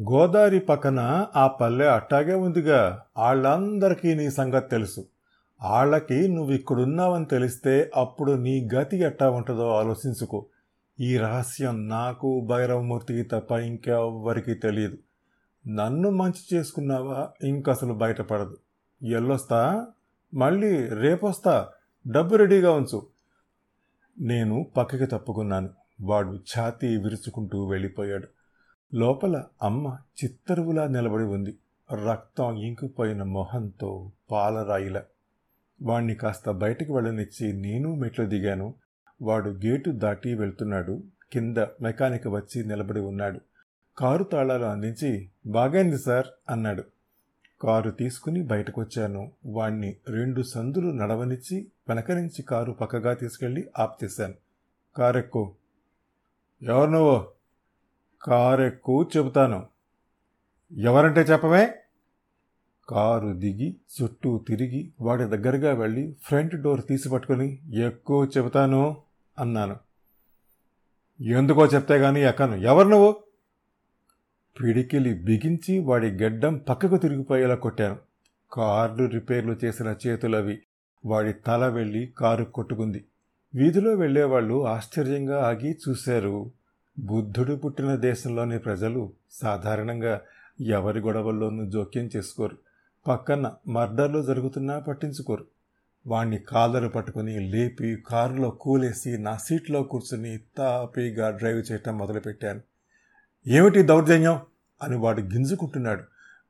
గోదావరి పక్కన ఆ పల్లె అట్టాగే ఉందిగా. వాళ్ళందరికీ నీ సంగతి తెలుసు. వాళ్ళకి నువ్వు ఇక్కడున్నావని తెలిస్తే అప్పుడు నీ గతి ఎట్టా ఉంటుందో ఆలోచించుకో. ఈ రహస్యం నాకు భైరవమూర్తికి తప్ప ఇంకెవ్వరికీ తెలియదు. నన్ను మంచి చేసుకున్నావా? ఇంకసలు బయటపడదు. ఎల్లొస్తా? మళ్ళీ రేపొస్తా. డబ్బు రెడీగా ఉంచు. నేను పక్కకి తప్పుకున్నాను. వాడు ఛాతీ విరుచుకుంటూ వెళ్ళిపోయాడు. లోపల అమ్మ చిత్తరువులా నిలబడి ఉంది. రక్తం ఇంకిపోయిన మొహంతో పాలరాయిల. వాణ్ణి కాస్త బయటికి వెళ్ళనిచ్చి నేను మెట్లు దిగాను. వాడు గేటు దాటి వెళ్తున్నాడు. కింద మెకానిక్ వచ్చి నిలబడి ఉన్నాడు. కారు తాళాలు అందించి బాగైంది సార్ అన్నాడు. కారు తీసుకుని బయటకొచ్చాను. వాణ్ణి రెండు సందులు నడవనిచ్చి వెనక నుంచి కారు పక్కగా తీసుకెళ్ళి ఆప్తేశాను కారెక్కో. ఎవరు నువ్వు కారెక్కు చెబుతాను. ఎవరంటే చెప్పవే? కారు దిగి చుట్టూ తిరిగి వాడి దగ్గరగా వెళ్ళి ఫ్రంట్ డోర్ తీసి పట్టుకుని ఎక్కువ చెబుతాను అన్నాను. ఎందుకో చెప్తే గానీ ఎక్కను. ఎవరు నువ్వు? పిడికిలి బిగించి వాడి గెడ్డం పక్కకు తిరిగిపోయేలా కొట్టాను. కార్లు రిపేర్లు చేసిన చేతులవి వాడి తల వెళ్ళి కారు కొట్టుకుంది. వీధిలో వెళ్ళేవాళ్ళు ఆశ్చర్యంగా ఆగి చూశారు. బుద్ధుడు పుట్టిన దేశంలోని ప్రజలు సాధారణంగా ఎవరి గొడవల్లోనూ జోక్యం చేసుకోరు. పక్కన మర్డర్లు జరుగుతున్నా పట్టించుకోరు. వాణ్ణి కాలరు పట్టుకుని లేపి కారులో కూలేసి నా సీట్లో కూర్చుని తాపీగా డ్రైవ్ చేయటం మొదలుపెట్టాను. ఏమిటి దౌర్జన్యం? అని వాడు గింజుకుంటున్నాడు.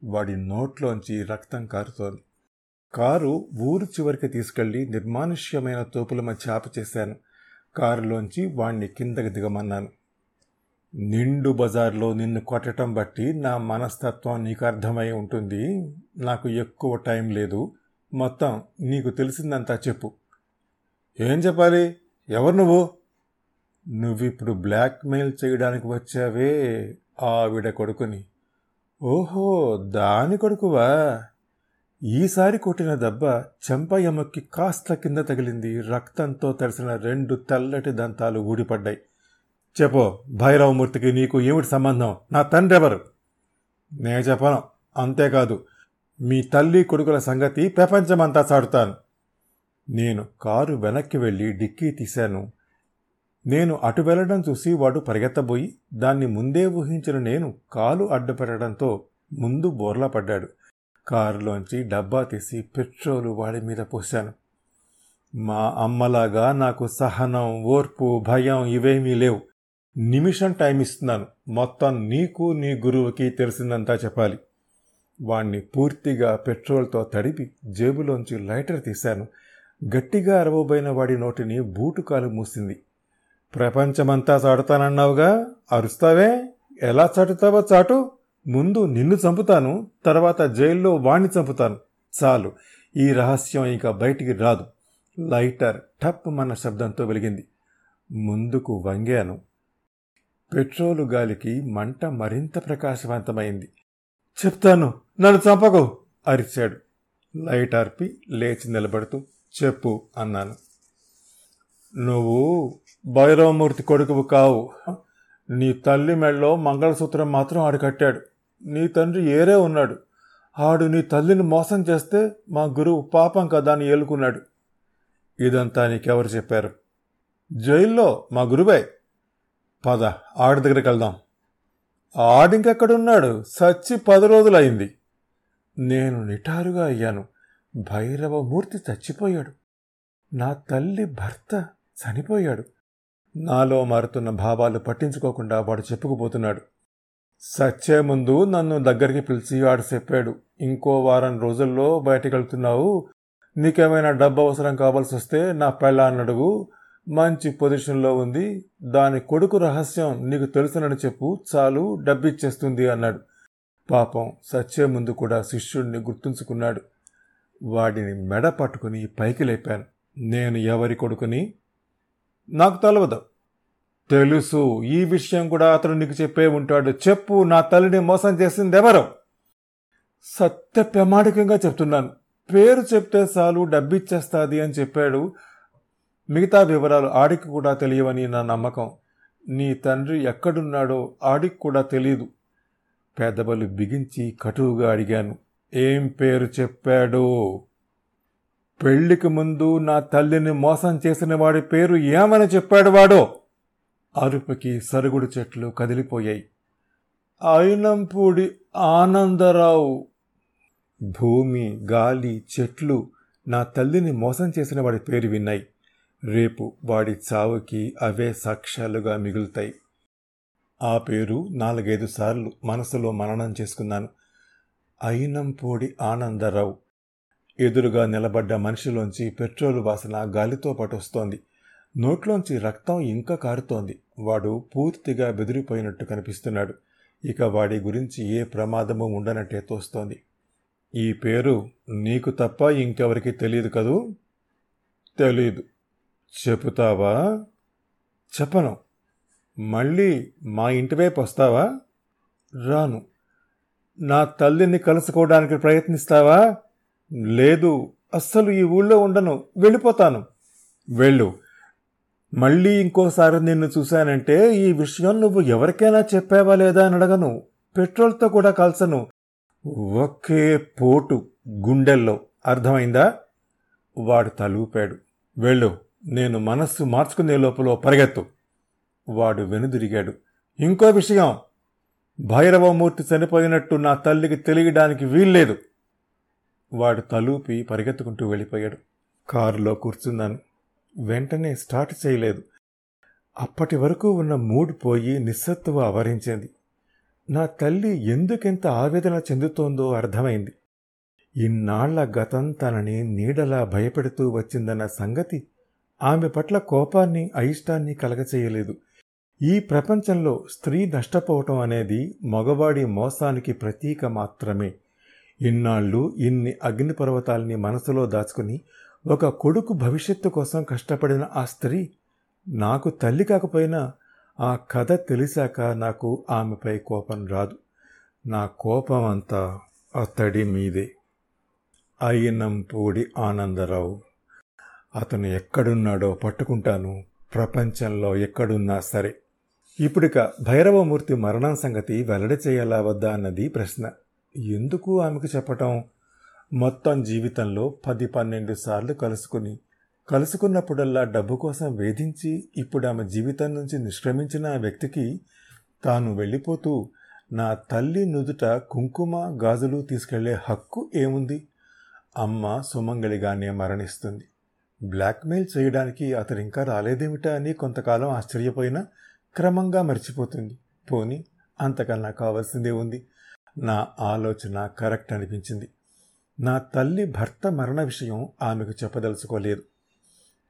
వాడి నోట్లోంచి రక్తం కారుతోంది. కారు ఊరు చివరికి తీసుకెళ్ళి నిర్మానుష్యమైన తోపుల మధ్య ఆపచేశాను. కారులోంచి వాణ్ణి కిందకి దిగమన్నాను. నిండు బజార్లో నిన్ను కొట్టడం బట్టి నా మనస్తత్వం నీకు అర్థమై ఉంటుంది. నాకు ఎక్కువ టైం లేదు. మొత్తం నీకు తెలిసిందంతా చెప్పు. ఏం చెప్పాలి? ఎవరు నువ్వు? నువ్విప్పుడు బ్లాక్మెయిల్ చేయడానికి వచ్చావే ఆవిడ కొడుకుని. ఓహో దాని కొడుకువా? ఈసారి కొట్టిన దెబ్బ చెంపయమ్మకి కాస్త కింద తగిలింది. రక్తంతో తడిసిన రెండు తెల్లటి దంతాలు ఊడిపడ్డాయి. చెప్పు భైరవమూర్తికి నీకు ఏమిటి సంబంధం? నా తండ్రి ఎవరు నే చెప్పను అంతేకాదు మీ తల్లి కొడుకుల సంగతి ప్రపంచమంతా చాడుతాను నేను కారు వెనక్కి వెళ్ళి డిక్కీ తీశాను. నేను అటు వెళ్ళడం చూసి వాడు పరిగెత్తబోయి దాన్ని ముందే ఊహించిన నేను కాలు అడ్డుపెట్టడంతో ముందు బోర్లా పడ్డాడు. కారులోంచి డబ్బా తీసి పెట్రోలు వాడి మీద పోశాను. మా అమ్మలాగా నాకు సహనం ఓర్పు భయం ఇవేమీ లేవు. నిమిషం టైం ఇస్తున్నాను. మొత్తం నీకు నీ గురువుకి తెలిసిందంతా చెప్పాలి. వాణ్ణి పూర్తిగా పెట్రోల్తో తడిపి జేబులోంచి లైటర్ తీశాను. గట్టిగా అరవబోయిన వాడి నోటిని బూటుకాలు మూసింది. ప్రపంచమంతా చాటుతానన్నావుగా? అరుస్తావే? ఎలా చాటుతావో చాటు. ముందు నిన్ను చంపుతాను తర్వాత జైల్లో వాణ్ణి చంపుతాను. చాలు ఈ రహస్యం ఇంకా బయటికి రాదు. లైటర్ టప్ మన శబ్దంతో వెలిగింది. ముందుకు వంగాను. పెట్రోలు గాలికి మంట మరింత ప్రకాశవంతమైంది. చెప్తాను నన్ను చంపకు అరిచాడు. లైట్ ఆర్పి లేచి నిలబడుతూ చెప్పు అన్నాను. నువ్వు భైరవమూర్తి కొడుకువు కావు. నీ తల్లి మెళ్ళలో మంగళసూత్రం మాత్రం ఆడు కట్టాడు. నీ తండ్రి ఏరే ఉన్నాడు. ఆడు నీ తల్లిని మోసం చేస్తే మా గురువు పాపం కదా అని ఏలుకున్నాడు. ఇదంతా నీకెవరు చెప్పారు? జైల్లో మా గురువే. పద ఆడి దగ్గరికి వెళ్దాం. ఆడింకెక్కడున్నాడు? సచ్చి పది రోజులైంది నేను నిటారుగా అయ్యాను. భైరవమూర్తి చచ్చిపోయాడు. నా తల్లి భర్త చనిపోయాడు. నాలో మారుతున్న భావాలు పట్టించుకోకుండా వాడు చెప్పుకుపోతున్నాడు. సచ్చే ముందు నన్ను దగ్గరికి పిలిచి వాడు చెప్పాడు. ఇంకో వారం రోజుల్లో బయటకు వెళ్తున్నావు నీకేమైనా డబ్బు అవసరం కావాల్సి వస్తే నా పెళ్ళాన్ని అడుగు మంచి పొజిషన్లో ఉంది. దాని కొడుకు రహస్యం నీకు తెలుసునని చెప్పు. చాలు డబ్బిచ్చేస్తుంది అన్నాడు. పాపం సచ్చే ముందు కూడా శిష్యుడిని గుర్తుంచుకున్నాడు. వాడిని మెడ పట్టుకుని పైకి లేపాను. నేను ఎవరి కొడుకుని? నాకు తెలవదు. తెలుసు ఈ విషయం కూడా అతను నీకు చెప్పే ఉంటాడు. చెప్పు నా తల్లిని మోసం చేసింది ఎవరు సత్య ప్రమాణికంగా చెప్తున్నాను. పేరు చెప్తే చాలు డబ్బిచ్చేస్తాది అని చెప్పాడు. మిగతా వివరాలు ఆడికి కూడా తెలియవని నా నమ్మకం. నీ తండ్రి ఎక్కడున్నాడో ఆడికి కూడా తెలియదు పెదవులు బిగించి కటువుగా అడిగాను. ఏం పేరు చెప్పాడు? పెళ్ళికి ముందు నా తల్లిని మోసం చేసిన వాడి పేరు ఏమని చెప్పాడు వాడో? అరుపుకి సరుగుడు చెట్లు కదిలిపోయాయి. అయినంపూడి ఆనందరావు. భూమి గాలి చెట్లు నా తల్లిని మోసం చేసిన వాడి పేరు విన్నాయి. రేపు వాడి చావుకి అవే సాక్ష్యాలుగా మిగులుతాయి. ఆ పేరు నాలుగైదు సార్లు మనసులో మననం చేసుకున్నాను. అయినంపూడి ఆనందరావు. ఎదురుగా నిలబడ్డ మనిషిలోంచి పెట్రోల్ వాసన గాలితో పాటు వస్తోంది నోట్లోంచి రక్తం ఇంకా కారుతోంది. వాడు పూర్తిగా బెదిరిపోయినట్టు కనిపిస్తున్నాడు. ఇక వాడి గురించి ఏ ప్రమాదము ఉండనట్టే తోస్తోంది. ఈ పేరు నీకు తప్ప ఇంకెవరికి తెలియదు కదూ? తెలీదు చెబుతావా? చెప్పను. మళ్ళీ మా ఇంటి వైపు వస్తావా? రాను. నా తల్లిని కలుసుకోవడానికి ప్రయత్నిస్తావా? లేదు. అస్సలు ఈ ఊళ్ళో ఉండను. వెళ్ళిపోతాను. వెళ్ళు. మళ్ళీ ఇంకోసారి నిన్ను చూశానంటే ఈ విషయం నువ్వు ఎవరికైనా చెప్పావా లేదా అని అడగను. పెట్రోల్తో కూడా కలసను ఒకే పోటు గుండెల్లో. అర్థమైందా? వాడు తలూపాడు. వెళ్ళు. నేను మనస్సు మార్చుకునే లోపల పరిగెత్తు. వాడు వెనుదిరిగాడు. ఇంకో విషయం భైరవమూర్తి చనిపోయినట్టు నా తల్లికి తెలియడానికి వీల్లేదు. వాడు తలూపి పరిగెత్తుకుంటూ వెళ్ళిపోయాడు. కారులో కూర్చున్నాను. వెంటనే స్టార్ట్ చేయలేదు. అప్పటి వరకు ఉన్న మూడ్ పోయి నిస్సత్తువ ఆవరించింది. నా తల్లి ఎందుకెంత ఆవేదన చెందుతోందో అర్థమైంది. ఇన్నాళ్ళ గతం తనని నీడలా భయపెడుతూ వచ్చిందన్న సంగతి ఆమె పట్ల కోపాన్ని అయిష్టాన్ని కలగచేయలేదు. ఈ ప్రపంచంలో స్త్రీ నష్టపోవటం అనేది మగవాడి మోసానికి ప్రతీక మాత్రమే. ఇన్నాళ్ళు ఇన్ని అగ్నిపర్వతాల్ని మనసులో దాచుకుని ఒక కొడుకు భవిష్యత్తు కోసం కష్టపడిన ఆ స్త్రీ నాకు తల్లి కాకపోయినా ఆ కథ తెలిసాక నాకు ఆమెపై కోపం రాదు. నా కోపం అంతా అతడి మీదే. అయ్యనంపూడి ఆనందరావు. అతను ఎక్కడున్నాడో పట్టుకుంటాను. ప్రపంచంలో ఎక్కడున్నా సరే. ఇప్పుడిక భైరవమూర్తి మరణం సంగతి వెల్లడి చేయాలా వద్దా అన్నది ప్రశ్న. ఎందుకు ఆమెకు చెప్పటం? మొత్తం జీవితంలో పది పన్నెండు సార్లు కలుసుకుని కలుసుకున్నప్పుడల్లా డబ్బు కోసం వేధించి ఇప్పుడు ఆమె జీవితం నుంచి నిష్క్రమించిన ఆ వ్యక్తికి తాను వెళ్ళిపోతూ నా తల్లి నుదుట కుంకుమ గాజులు తీసుకెళ్ళే హక్కు ఏముంది? అమ్మ సుమంగళిగానే మరణిస్తుంది. బ్లాక్మెయిల్ చేయడానికి అతను ఇంకా రాలేదేమిటా అని కొంతకాలం ఆశ్చర్యపోయినా క్రమంగా మర్చిపోతుంది. పోని అంతకన్నా కావాల్సిందే ఉంది. నా ఆలోచన కరెక్ట్ అనిపించింది. నా తల్లి భర్త మరణ విషయం ఆమెకు చెప్పదలుచుకోలేదు.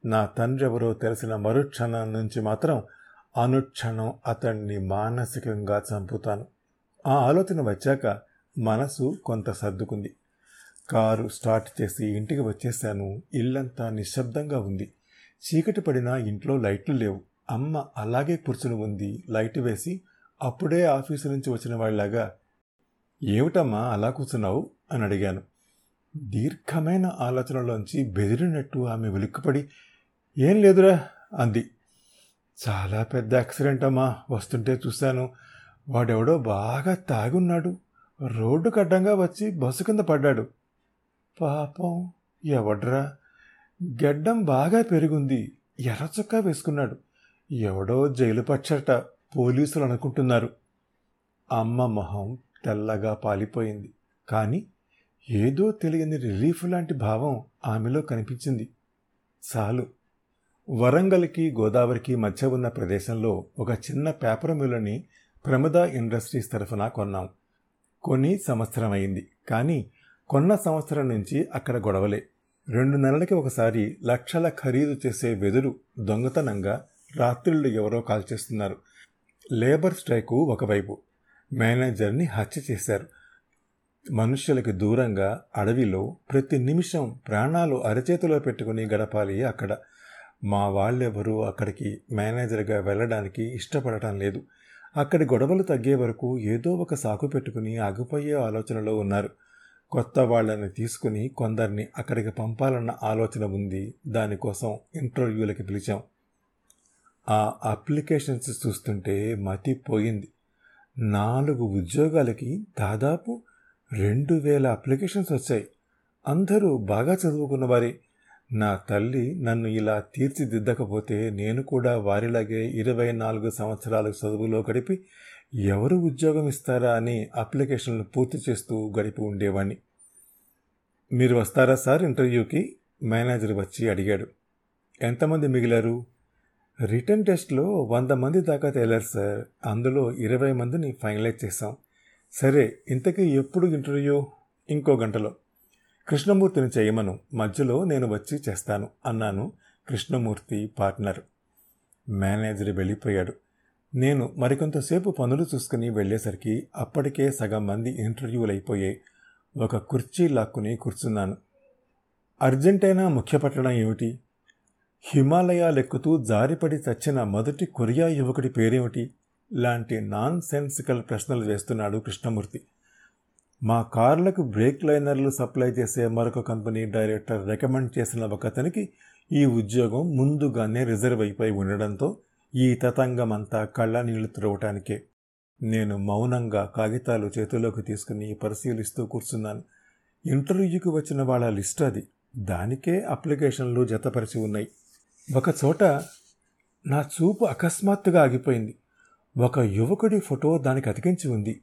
నా తండ్రి ఎవరో తెలిసిన మరుక్షణం నుంచి మాత్రం అనుక్షణం అతన్ని మానసికంగా చంపుతాను. ఆ ఆలోచన వచ్చాక మనసు కొంత సర్దుకుంది. కారు స్టార్ట్ చేసి ఇంటికి వచ్చేశాను. ఇల్లంతా నిశ్శబ్దంగా ఉంది. చీకటి పడినా ఇంట్లో లైట్లు లేవు. అమ్మ అలాగే కూర్చుని ఉంది. లైట్ వేసి అప్పుడే ఆఫీసు నుంచి వచ్చిన వాళ్ళలాగా ఏమిటమ్మా అలా కూర్చున్నావు? అని అడిగాను. దీర్ఘమైన ఆలోచనలోంచి బెదిరినట్టు ఆమె వెలుక్కుపడి ఏం లేదురా అంది. చాలా పెద్ద యాక్సిడెంట్ అమ్మా. వస్తుంటే చూశాను. వాడెవడో బాగా తాగున్నాడు. రోడ్డు కడ్డంగా వచ్చి బస్సు కింద పడ్డాడు. పాపం ఎవడ్రా? గెడ్డం బాగా పెరిగింది. ఎర్రచొక్కా వేసుకున్నాడు. ఎవడో జైలు పచ్చట పోలీసులు అనుకుంటున్నారు. అమ్మ మొహం తెల్లగా పాలిపోయింది. కానీ ఏదో తెలియని రిలీఫ్ లాంటి భావం ఆమెలో కనిపించింది. చాలు. వరంగల్కి గోదావరికి మధ్య ఉన్న ప్రదేశంలో ఒక చిన్న పేపర్ మిల్లుని ప్రమద ఇండస్ట్రీస్ తరఫున కొన్నాం. కొని సంవత్సరం అయింది కానీ కొన్న సంవత్సరం నుంచి అక్కడ గొడవలే. రెండు నెలలకి ఒకసారి లక్షల ఖరీదు చేసే వెదురు దొంగతనంగా రాత్రిళ్ళు ఎవరో కాల్చేస్తున్నారు లేబర్ స్ట్రైకు ఒకవైపు. మేనేజర్ని హత్య చేశారు. మనుష్యులకి దూరంగా అడవిలో ప్రతి నిమిషం ప్రాణాలు అరచేతిలో పెట్టుకుని గడపాలి అక్కడ. మా వాళ్ళెవరూ అక్కడికి మేనేజర్గా వెళ్ళడానికి ఇష్టపడటం లేదు. అక్కడి గొడవలు తగ్గే వరకు ఏదో ఒక సాకు పెట్టుకుని ఆగిపోయే ఆలోచనలో ఉన్నారు. కొత్త వాళ్ళని తీసుకుని కొందరిని అక్కడికి పంపాలన్న ఆలోచన ఉంది. దానికోసం ఇంటర్వ్యూలకి పిలిచాం. ఆ అప్లికేషన్స్ చూస్తుంటే మతి పోయింది నాలుగు ఉద్యోగాలకి దాదాపు రెండు వేల అప్లికేషన్స్ వచ్చాయి. అందరూ బాగా చదువుకున్న వారే నా తల్లి నన్ను ఇలా తీర్చిదిద్దకపోతే నేను కూడా వారిలాగే ఇరవై నాలుగు సంవత్సరాలు చదువులో గడిపి ఎవరు ఉద్యోగం ఇస్తారా అని అప్లికేషన్లు పూర్తి చేస్తూ గడిపి ఉండేవాణ్ణి. మీరు వస్తారా సార్ ఇంటర్వ్యూకి? మేనేజర్ వచ్చి అడిగాడు. ఎంతమంది మిగిలారు? రిటర్న్ టెస్ట్లో వంద మంది దాకా తేలారు సార్. అందులో ఇరవై మందిని ఫైనలైజ్ చేశాం. సరే ఇంతకీ ఎప్పుడు ఇంటర్వ్యూ? ఇంకో గంటలో. కృష్ణమూర్తిని చేయమను. మధ్యలో నేను వచ్చి చేస్తాను అన్నాను కృష్ణమూర్తి పార్ట్నర్. మేనేజర్ వెళ్ళిపోయాడు. నేను మరికొంతసేపు పనులు చూసుకుని వెళ్ళేసరికి అప్పటికే సగం మంది ఇంటర్వ్యూలు అయిపోయాయి ఒక కుర్చీ లాక్కుని కూర్చున్నాను. అర్జెంటైనా ముఖ్య పట్టణం ఏమిటి? హిమాలయాలెక్కుతూ జారిపడి చచ్చిన మొదటి కొరియా యువకుడి పేరేమిటి? లాంటి నాన్ సెన్సికల్ ప్రశ్నలు వేస్తున్నాడు కృష్ణమూర్తి. మా కార్లకు బ్రేక్ లైనర్లు సప్లై చేసే మరొక కంపెనీ డైరెక్టర్ రికమెండ్ చేసిన ఒకతనికి ఈ ఉద్యోగం ముందుగానే రిజర్వ్ అయిపోయి ఉండడంతో ఈ తతంగమంతా కళ్ళ నీళ్ళు త్రవటానికే. నేను మౌనంగా కాగితాలు చేతిలోకి తీసుకుని పరిశీలిస్తూ కూర్చున్నాను. ఇంటర్వ్యూకి వచ్చిన వాళ్ళ లిస్ట్ అది. దానికే అప్లికేషన్లు జతపరిచి ఉన్నాయి. ఒక చోట నా చూపు అకస్మాత్తుగా ఆగిపోయింది. ఒక యువకుడి ఫోటో దానికి అతికించి ఉంది.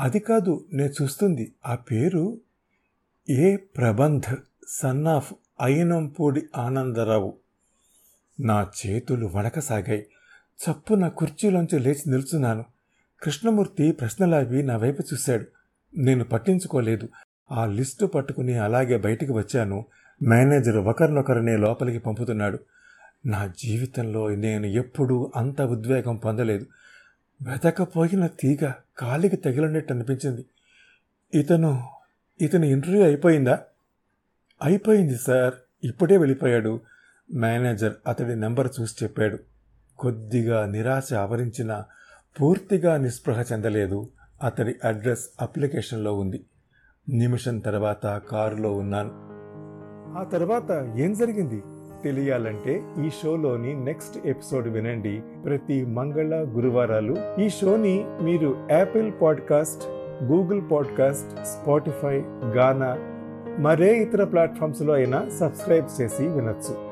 అది కాదు నేను చూస్తుంది. ఆ పేరు A Prabandh son of Ayinampudi Anandarao. నా చేతులు వణకసాగాయి. చప్పున కుర్చీలోంచి లేచి నిల్చున్నాను. కృష్ణమూర్తి ప్రశ్నలావి నా వైపు చూశాడు. నేను పట్టించుకోలేదు. ఆ లిస్టు పట్టుకుని అలాగే బయటికి వచ్చాను. మేనేజర్ ఒకరినొకరినే లోపలికి పంపుతున్నాడు. నా జీవితంలో నేను ఎప్పుడూ అంత ఉద్వేగం పొందలేదు. వెతకపోయిన తీగ కాలికి తగిలినట్టు అనిపించింది. ఇతను ఇతని ఇంటర్వ్యూ అయిపోయిందా? అయిపోయింది సార్. ఇప్పుడే వెళ్ళిపోయాడు. మేనేజర్ అతడి నెంబర్ చూసి చెప్పాడు. కొద్దిగా నిరాశ ఆవరించిన పూర్తిగా నిస్పృహ చెందలేదు. అతడి అడ్రస్ అప్లికేషన్లో ఉంది. నిమిషం తర్వాత కారులో ఉన్నాను. ఆ తర్వాత ఏం జరిగింది? తెలియాలంటే ఈ షోలోని నెక్స్ట్ ఎపిసోడ్ వినండి. ప్రతి మంగళ గురువారాలు ఈ షోని మీరు Apple podcast Google podcast Spotify Gaana మరే ఇతర ప్లాట్ఫామ్స్లో అయినా సబ్స్క్రైబ్ చేసి వినొచ్చు.